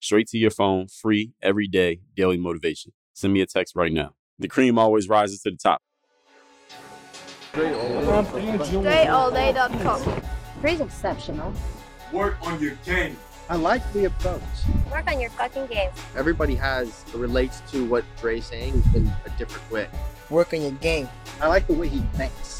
straight to your phone, free every day, daily motivation. Send me a text right now. The cream always rises to the top. DreAllDay.com. Pretty exceptional. Work on your game. I like the approach. Work on your fucking game. Everybody has relates to what Dre's saying in a different way. Work on your game. I like the way he thinks.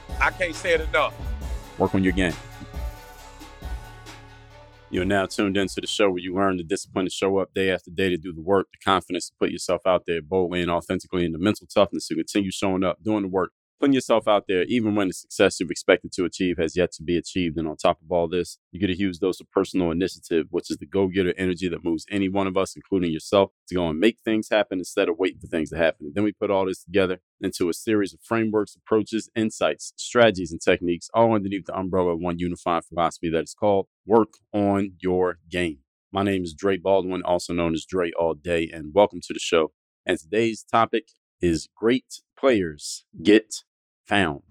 I can't say it enough. Work on your game. You're now tuned into the show where you learn the discipline to show up day after day to do the work, the confidence to put yourself out there boldly and authentically, and the mental toughness to continue showing up, doing the work, putting yourself out there, even when the success you've expected to achieve has yet to be achieved. And on top of all this, you get a huge dose of personal initiative, which is the go getter energy that moves any one of us, including yourself, to go and make things happen instead of waiting for things to happen. And then we put all this together into a series of frameworks, approaches, insights, strategies, and techniques, all underneath the umbrella of one unified philosophy that is called Work on Your Game. My name is Dre Baldwin, also known as Dre All Day, and welcome to the show. And today's topic is Great Players Get found.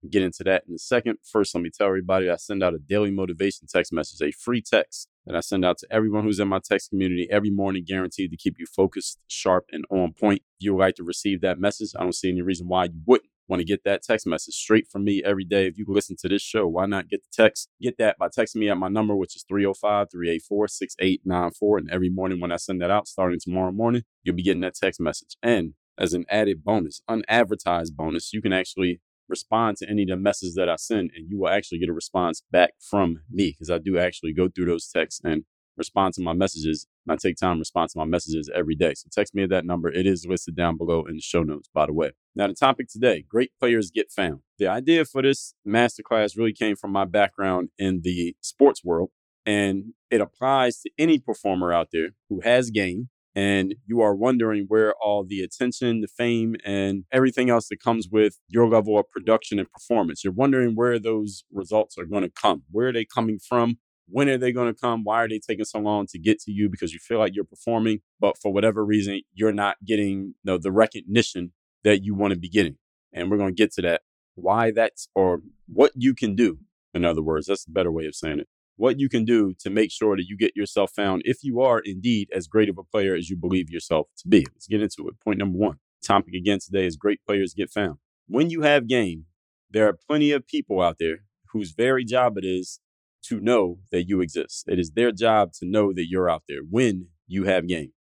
We'll get into that in a second. First, let me tell everybody I send out a daily motivation text message, a free text that I send out to everyone who's in my text community every morning, guaranteed to keep you focused, sharp, and on point. If you would like to receive that message, I don't see any reason why you wouldn't want to get that text message straight from me every day. If you listen to this show, why not get the text? Get that by texting me at my number, which is 305 384 6894. And every morning when I send that out, starting tomorrow morning, you'll be getting that text message. And as an added bonus, unadvertised bonus, you can actually respond to any of the messages that I send, and you will actually get a response back from me because I do actually go through those texts and respond to my messages. And I take time to respond to my messages every day. So text me at that number. It is listed down below in the show notes, by the way. Now, the topic today great players get found. The idea for this masterclass really came from my background in the sports world, and it applies to any performer out there who has game and you are wondering where all the attention, the fame, and everything else that comes with your level of production and performance. You're wondering where those results are going to come. Where are they coming from? When are they going to come? Why are they taking so long to get to you? Because you feel like you're performing, but for whatever reason, you're not getting you know, the recognition that you want to be getting. And we're going to get to that. Why that's or what you can do. In other words, that's a better way of saying it what you can do to make sure that you get yourself found if you are indeed as great of a player as you believe yourself to be. Let's get into it. Point number one. Topic again today is great players get found. When you have game, there are plenty of people out there whose very job it is to know that you exist. It is their job to know that you're out there when you have game.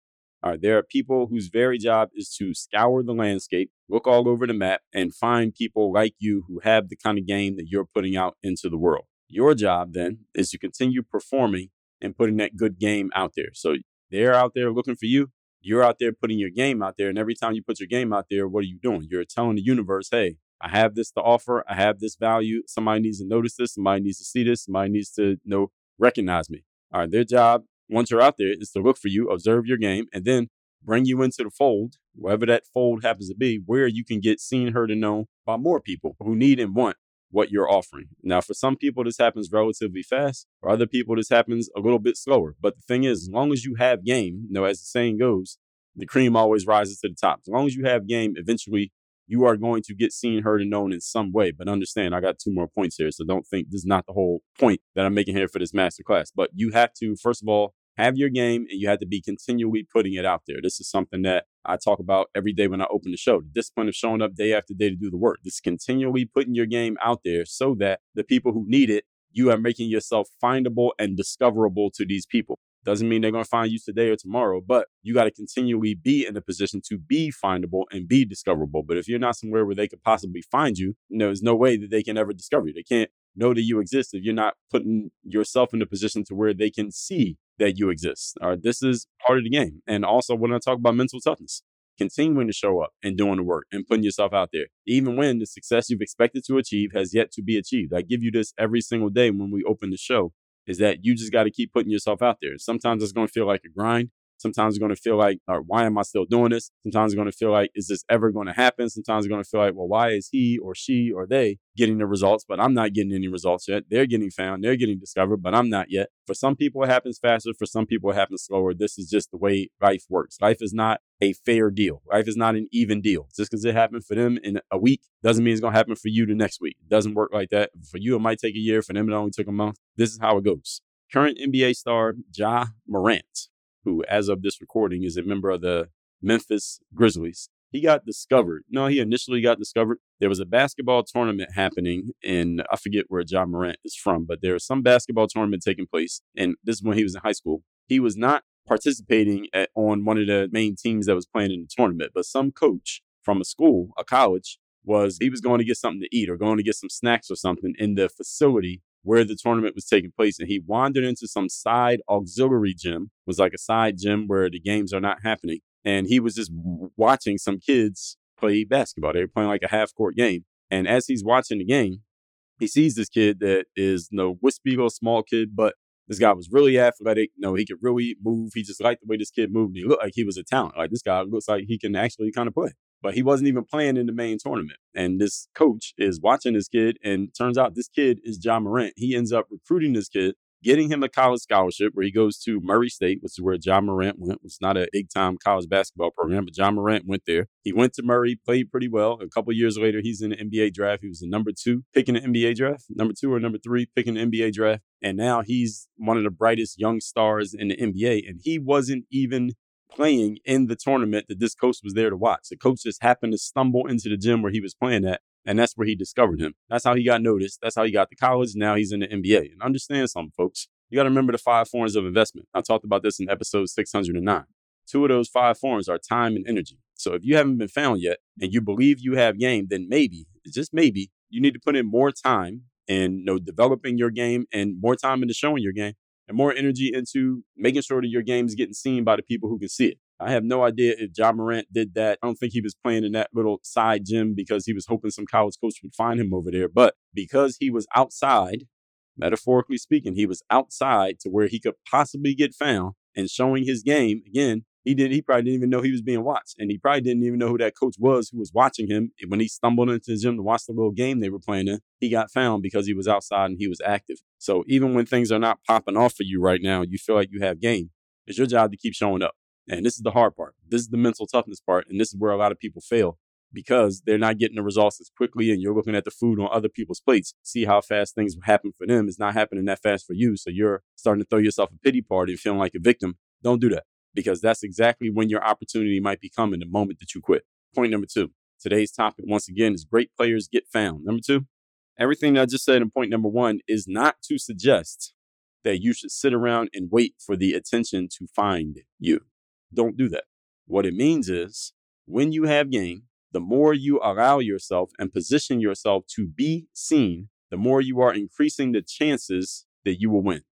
All right, there are people whose very job is to scour the landscape, look all over the map, and find people like you who have the kind of game that you're putting out into the world. Your job then is to continue performing and putting that good game out there. So they're out there looking for you. You're out there putting your game out there. And every time you put your game out there, what are you doing? You're telling the universe, hey, I have this to offer. I have this value. Somebody needs to notice this. Somebody needs to see this. Somebody needs to know recognize me. All right, their job once you're out there is to look for you, observe your game, and then bring you into the fold, wherever that fold happens to be, where you can get seen, heard, and known by more people who need and want what you're offering. Now, for some people, this happens relatively fast. For other people, this happens a little bit slower. But the thing is, as long as you have game, you know, as the saying goes, the cream always rises to the top. As long as you have game, eventually you are going to get seen, heard, and known in some way. But understand, I got two more points here. So don't think this is not the whole point that I'm making here for this masterclass. But you have to, first of all, have your game and you have to be continually putting it out there. This is something that I talk about every day when I open the show. The discipline of showing up day after day to do the work. This continually putting your game out there so that the people who need it, you are making yourself findable and discoverable to these people. Doesn't mean they're going to find you today or tomorrow, but you got to continually be in a position to be findable and be discoverable. But if you're not somewhere where they could possibly find you, there's no way that they can ever discover you. They can't know that you exist if you're not putting yourself in a position to where they can see that you exist. All right, this is part of the game. And also, when I talk about mental toughness, continuing to show up and doing the work and putting yourself out there, even when the success you've expected to achieve has yet to be achieved. I give you this every single day when we open the show is that you just got to keep putting yourself out there. Sometimes it's going to feel like a grind. Sometimes it's going to feel like, or why am I still doing this? Sometimes it's going to feel like, is this ever going to happen? Sometimes it's going to feel like, well, why is he or she or they getting the results, but I'm not getting any results yet? They're getting found, they're getting discovered, but I'm not yet. For some people, it happens faster. For some people, it happens slower. This is just the way life works. Life is not a fair deal. Life is not an even deal. Just because it happened for them in a week doesn't mean it's going to happen for you the next week. It doesn't work like that. For you, it might take a year. For them, it only took a month. This is how it goes. Current NBA star Ja Morant who, as of this recording, is a member of the Memphis Grizzlies. He got discovered. No, he initially got discovered. There was a basketball tournament happening and I forget where Ja Morant is from, but there was some basketball tournament taking place. And this is when he was in high school. He was not participating at, on one of the main teams that was playing in the tournament, but some coach from a school, a college, was he was going to get something to eat or going to get some snacks or something in the facility where the tournament was taking place and he wandered into some side auxiliary gym it was like a side gym where the games are not happening and he was just watching some kids play basketball they were playing like a half court game and as he's watching the game he sees this kid that is no wispy little small kid but this guy was really athletic. You know, he could really move. He just liked the way this kid moved. He looked like he was a talent. Like this guy looks like he can actually kind of play but he wasn't even playing in the main tournament. And this coach is watching this kid, and turns out this kid is Ja Morant. He ends up recruiting this kid, getting him a college scholarship where he goes to Murray State, which is where Ja Morant went. It's not a big time college basketball program, but Ja Morant went there. He went to Murray, played pretty well. A couple years later, he's in the NBA draft. He was the number two picking the NBA draft, number two or number three picking the NBA draft. And now he's one of the brightest young stars in the NBA. And he wasn't even playing in the tournament that this coach was there to watch. The coach just happened to stumble into the gym where he was playing at, and that's where he discovered him. That's how he got noticed. That's how he got to college. Now he's in the NBA. And understand something, folks. You got to remember the five forms of investment. I talked about this in episode 609. Two of those five forms are time and energy. So if you haven't been found yet and you believe you have game, then maybe, just maybe, you need to put in more time in you know, developing your game and more time into showing your game and more energy into making sure that your game is getting seen by the people who can see it. I have no idea if Ja Morant did that. I don't think he was playing in that little side gym because he was hoping some college coach would find him over there. But because he was outside, metaphorically speaking, he was outside to where he could possibly get found and showing his game again. He did. He probably didn't even know he was being watched, and he probably didn't even know who that coach was who was watching him. When he stumbled into the gym to watch the little game they were playing in, he got found because he was outside and he was active. So even when things are not popping off for you right now, you feel like you have game. It's your job to keep showing up. And this is the hard part. This is the mental toughness part. And this is where a lot of people fail because they're not getting the results as quickly and you're looking at the food on other people's plates. See how fast things happen for them. It's not happening that fast for you. So you're starting to throw yourself a pity party and feeling like a victim. Don't do that because that's exactly when your opportunity might be coming the moment that you quit. Point number two. Today's topic, once again, is great players get found. Number two, everything I just said in point number one is not to suggest that you should sit around and wait for the attention to find you. Don't do that. What it means is when you have game, the more you allow yourself and position yourself to be seen, the more you are increasing the chances that you will win.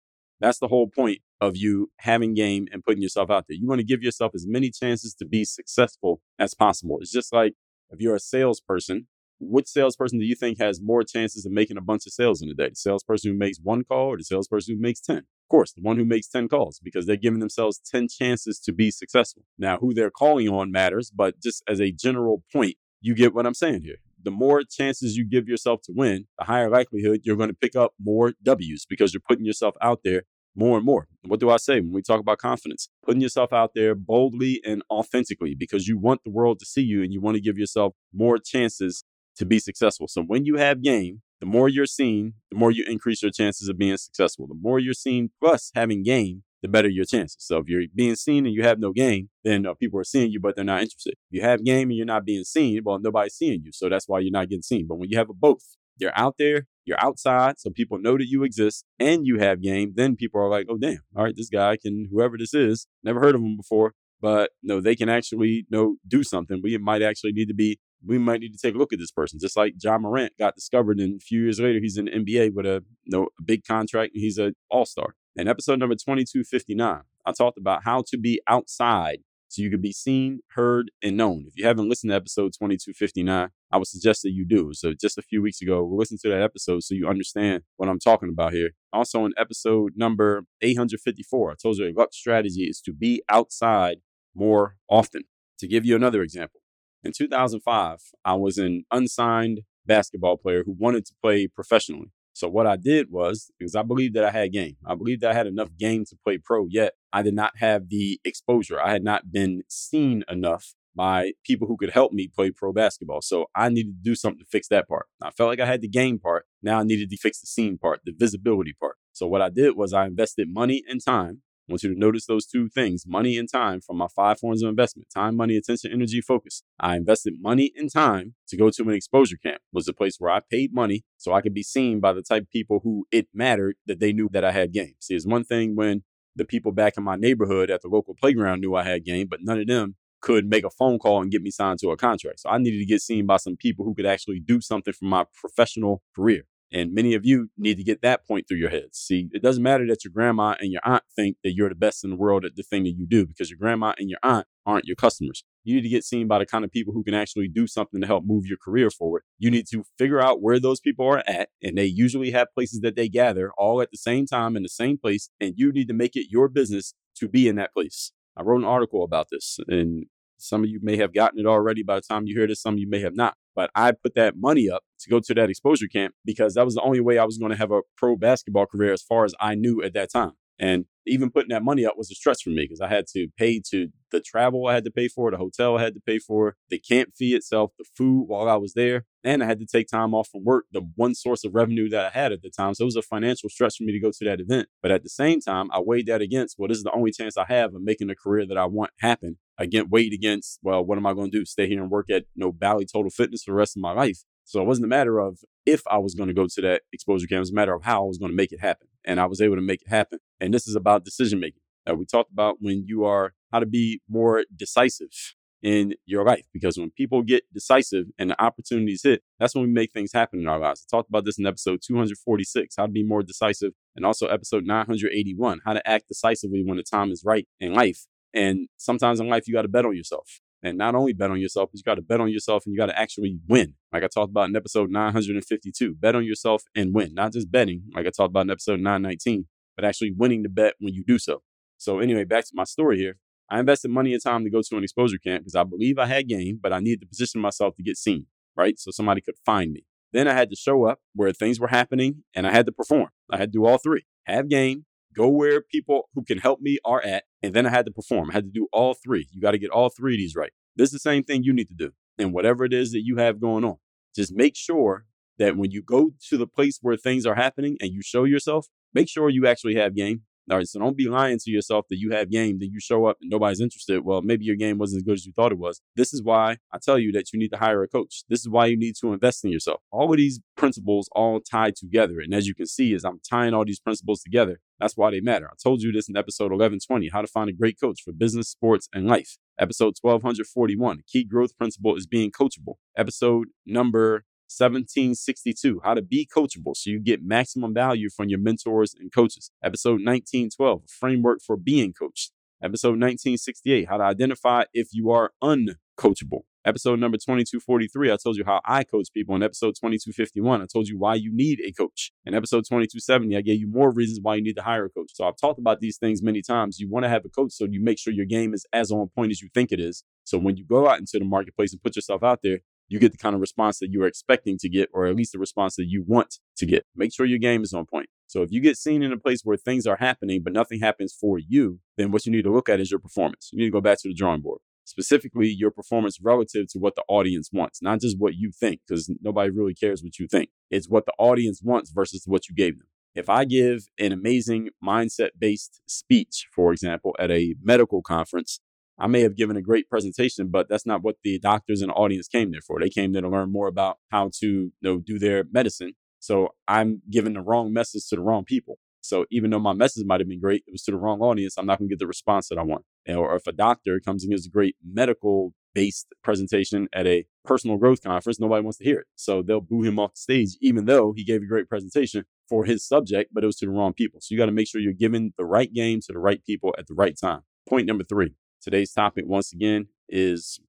That's the whole point of you having game and putting yourself out there. You want to give yourself as many chances to be successful as possible. It's just like if you're a salesperson, which salesperson do you think has more chances of making a bunch of sales in a day? The salesperson who makes one call or the salesperson who makes 10? Of course, the one who makes 10 calls because they're giving themselves 10 chances to be successful. Now, who they're calling on matters, but just as a general point, you get what I'm saying here. The more chances you give yourself to win, the higher likelihood you're going to pick up more W's because you're putting yourself out there more and more. What do I say when we talk about confidence? Putting yourself out there boldly and authentically because you want the world to see you and you want to give yourself more chances to be successful. So when you have game, the more you're seen, the more you increase your chances of being successful. The more you're seen plus having game, the better your chances. So if you're being seen and you have no game, then uh, people are seeing you, but they're not interested. If you have game and you're not being seen, well, nobody's seeing you. So that's why you're not getting seen. But when you have a both, you're out there you're outside, so people know that you exist and you have game, then people are like, oh, damn, all right, this guy can, whoever this is, never heard of him before, but no, they can actually know, do something. We might actually need to be, we might need to take a look at this person. Just like Ja Morant got discovered, and a few years later, he's in the NBA with a, you know, a big contract, and he's an all star. In episode number 2259, I talked about how to be outside so you could be seen, heard, and known. If you haven't listened to episode 2259, I would suggest that you do. So just a few weeks ago, we listened to that episode so you understand what I'm talking about here. Also in episode number 854, I told you a luck strategy is to be outside more often. To give you another example, in 2005, I was an unsigned basketball player who wanted to play professionally. So what I did was because I believed that I had game. I believed that I had enough game to play pro, yet I did not have the exposure. I had not been seen enough by people who could help me play pro basketball. So I needed to do something to fix that part. I felt like I had the game part. Now I needed to fix the scene part, the visibility part. So what I did was I invested money and time I want you to notice those two things money and time from my five forms of investment time, money, attention, energy, focus. I invested money and time to go to an exposure camp, was a place where I paid money so I could be seen by the type of people who it mattered that they knew that I had game. See, it's one thing when the people back in my neighborhood at the local playground knew I had game, but none of them could make a phone call and get me signed to a contract. So I needed to get seen by some people who could actually do something for my professional career. And many of you need to get that point through your heads. See, it doesn't matter that your grandma and your aunt think that you're the best in the world at the thing that you do because your grandma and your aunt aren't your customers. You need to get seen by the kind of people who can actually do something to help move your career forward. You need to figure out where those people are at, and they usually have places that they gather all at the same time in the same place, and you need to make it your business to be in that place. I wrote an article about this, and some of you may have gotten it already by the time you hear this, some of you may have not. But I put that money up to go to that exposure camp because that was the only way I was going to have a pro basketball career as far as I knew at that time. And even putting that money up was a stress for me because I had to pay to the travel I had to pay for, the hotel I had to pay for, the camp fee itself, the food while I was there, and I had to take time off from work, the one source of revenue that I had at the time. So it was a financial stress for me to go to that event. But at the same time, I weighed that against, well, this is the only chance I have of making the career that I want happen. Again, weighed against, well, what am I going to do? Stay here and work at you know, Bally Total Fitness for the rest of my life. So it wasn't a matter of if I was going to go to that exposure camp, it was a matter of how I was going to make it happen. And I was able to make it happen. And this is about decision making. that we talked about when you are how to be more decisive in your life because when people get decisive and the opportunities hit, that's when we make things happen in our lives. I talked about this in episode 246, how to be more decisive, and also episode 981, how to act decisively when the time is right in life. And sometimes in life, you got to bet on yourself and not only bet on yourself, but you got to bet on yourself and you got to actually win. Like I talked about in episode 952, bet on yourself and win. Not just betting, like I talked about in episode 919, but actually winning the bet when you do so. So, anyway, back to my story here. I invested money and time to go to an exposure camp because I believe I had game, but I needed to position myself to get seen, right? So somebody could find me. Then I had to show up where things were happening and I had to perform. I had to do all three have game, go where people who can help me are at, and then I had to perform. I had to do all three. You got to get all three of these right. This is the same thing you need to do. And whatever it is that you have going on, just make sure that when you go to the place where things are happening and you show yourself, make sure you actually have game. All right, so don't be lying to yourself that you have game, that you show up and nobody's interested. Well, maybe your game wasn't as good as you thought it was. This is why I tell you that you need to hire a coach. This is why you need to invest in yourself. All of these principles all tie together. And as you can see, as I'm tying all these principles together, that's why they matter. I told you this in episode 1120 how to find a great coach for business, sports, and life. Episode 1241, key growth principle is being coachable. Episode number 1762, how to be coachable so you get maximum value from your mentors and coaches. Episode 1912, framework for being coached. Episode 1968, how to identify if you are uncoachable. Episode number 2243, I told you how I coach people. In episode 2251, I told you why you need a coach. In episode 2270, I gave you more reasons why you need to hire a coach. So I've talked about these things many times. You want to have a coach so you make sure your game is as on point as you think it is. So when you go out into the marketplace and put yourself out there, you get the kind of response that you are expecting to get, or at least the response that you want to get. Make sure your game is on point. So if you get seen in a place where things are happening, but nothing happens for you, then what you need to look at is your performance. You need to go back to the drawing board. Specifically, your performance relative to what the audience wants, not just what you think, because nobody really cares what you think. It's what the audience wants versus what you gave them. If I give an amazing mindset based speech, for example, at a medical conference, I may have given a great presentation, but that's not what the doctors and audience came there for. They came there to learn more about how to you know, do their medicine. So I'm giving the wrong message to the wrong people. So even though my message might have been great, it was to the wrong audience. I'm not going to get the response that I want. Or if a doctor comes and gives a great medical based presentation at a personal growth conference, nobody wants to hear it. So they'll boo him off the stage, even though he gave a great presentation for his subject, but it was to the wrong people. So you got to make sure you're giving the right game to the right people at the right time. Point number three. Today's topic, once again, is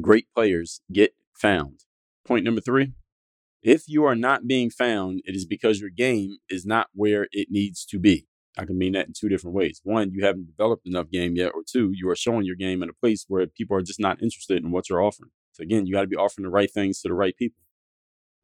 great players get found. Point number three. If you are not being found, it is because your game is not where it needs to be. I can mean that in two different ways. One, you haven't developed enough game yet, or two, you are showing your game in a place where people are just not interested in what you're offering. So again, you got to be offering the right things to the right people.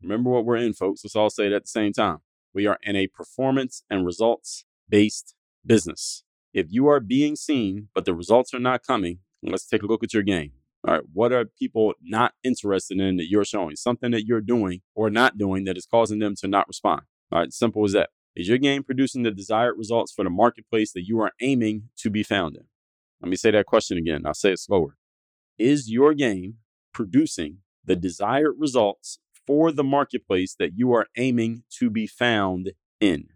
Remember what we're in, folks. Let's all say it at the same time. We are in a performance and results based business. If you are being seen, but the results are not coming, let's take a look at your game. All right, what are people not interested in that you're showing? Something that you're doing or not doing that is causing them to not respond. All right, simple as that. Is your game producing the desired results for the marketplace that you are aiming to be found in? Let me say that question again. I'll say it slower. Is your game producing the desired results for the marketplace that you are aiming to be found in?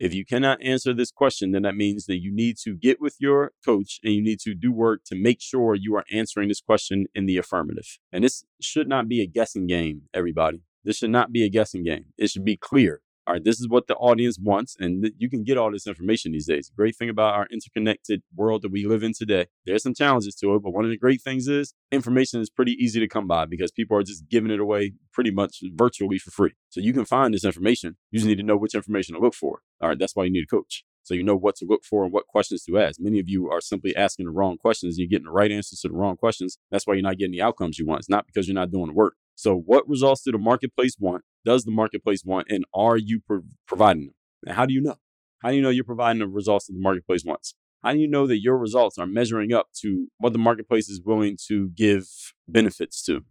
If you cannot answer this question, then that means that you need to get with your coach and you need to do work to make sure you are answering this question in the affirmative. And this should not be a guessing game, everybody. This should not be a guessing game. It should be clear all right, this is what the audience wants, and th- you can get all this information these days. Great thing about our interconnected world that we live in today, there's some challenges to it, but one of the great things is information is pretty easy to come by because people are just giving it away pretty much virtually for free. So you can find this information. You just need to know which information to look for. All right, that's why you need a coach. So you know what to look for and what questions to ask. Many of you are simply asking the wrong questions. You're getting the right answers to the wrong questions. That's why you're not getting the outcomes you want. It's not because you're not doing the work. So, what results do the marketplace want? Does the marketplace want? And are you pro- providing them? And how do you know? How do you know you're providing the results that the marketplace wants? How do you know that your results are measuring up to what the marketplace is willing to give benefits to,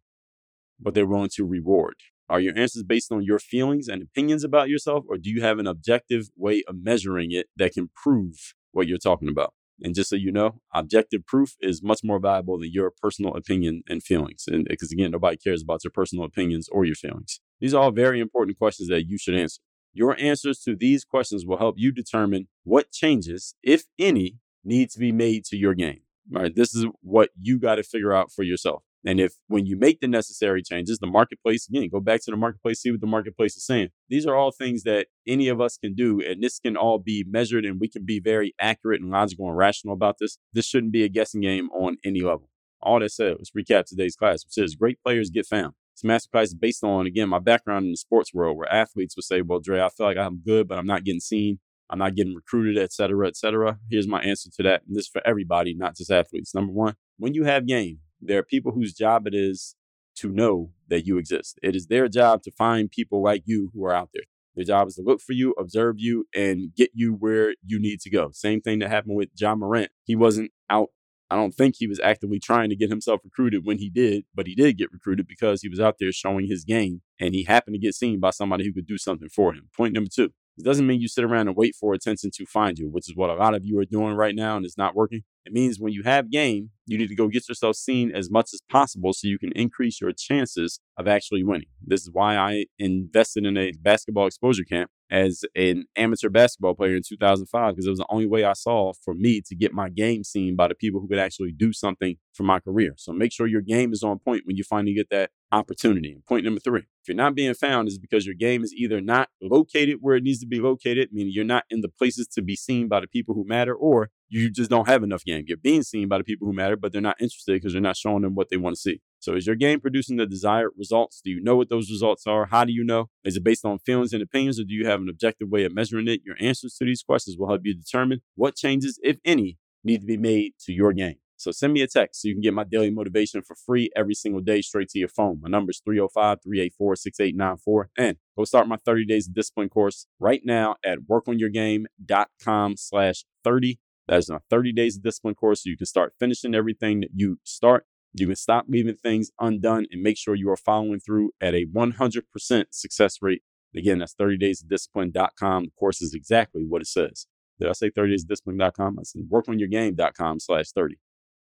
what they're willing to reward? Are your answers based on your feelings and opinions about yourself, or do you have an objective way of measuring it that can prove what you're talking about? And just so you know, objective proof is much more valuable than your personal opinion and feelings. And because again, nobody cares about your personal opinions or your feelings. These are all very important questions that you should answer. Your answers to these questions will help you determine what changes, if any, need to be made to your game. All right, this is what you got to figure out for yourself. And if when you make the necessary changes, the marketplace, again, go back to the marketplace, see what the marketplace is saying. These are all things that any of us can do. And this can all be measured and we can be very accurate and logical and rational about this. This shouldn't be a guessing game on any level. All that said, let's recap today's class, which says great players get found. This masterclass is based on, again, my background in the sports world where athletes would say, well, Dre, I feel like I'm good, but I'm not getting seen. I'm not getting recruited, et cetera, et cetera. Here's my answer to that. And this is for everybody, not just athletes. Number one, when you have game, there are people whose job it is to know that you exist. It is their job to find people like you who are out there. Their job is to look for you, observe you, and get you where you need to go. Same thing that happened with Ja Morant. He wasn't out. I don't think he was actively trying to get himself recruited when he did, but he did get recruited because he was out there showing his game and he happened to get seen by somebody who could do something for him. Point number two. It doesn't mean you sit around and wait for attention to find you, which is what a lot of you are doing right now and it's not working. It means when you have game, you need to go get yourself seen as much as possible so you can increase your chances of actually winning. This is why I invested in a basketball exposure camp as an amateur basketball player in 2005 because it was the only way I saw for me to get my game seen by the people who could actually do something for my career. So make sure your game is on point when you finally get that opportunity. Point number three, if you're not being found, is because your game is either not located where it needs to be located, meaning you're not in the places to be seen by the people who matter, or you just don't have enough game. You're being seen by the people who matter, but they're not interested because you're not showing them what they want to see. So is your game producing the desired results? Do you know what those results are? How do you know? Is it based on feelings and opinions, or do you have an objective way of measuring it? Your answers to these questions will help you determine what changes, if any, need to be made to your game. So send me a text so you can get my daily motivation for free every single day straight to your phone. My number is 305 384 6894. And go start my 30 days of discipline course right now at workonyourgame.com slash 30. That is a 30 days of discipline course you can start finishing everything that you start. You can stop leaving things undone and make sure you are following through at a 100% success rate. Again, that's 30 days of discipline.com. The course is exactly what it says. Did I say 30 days of discipline.com? I said workonyourgame.com slash 30.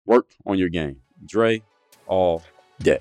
Work on your game. Dre all day.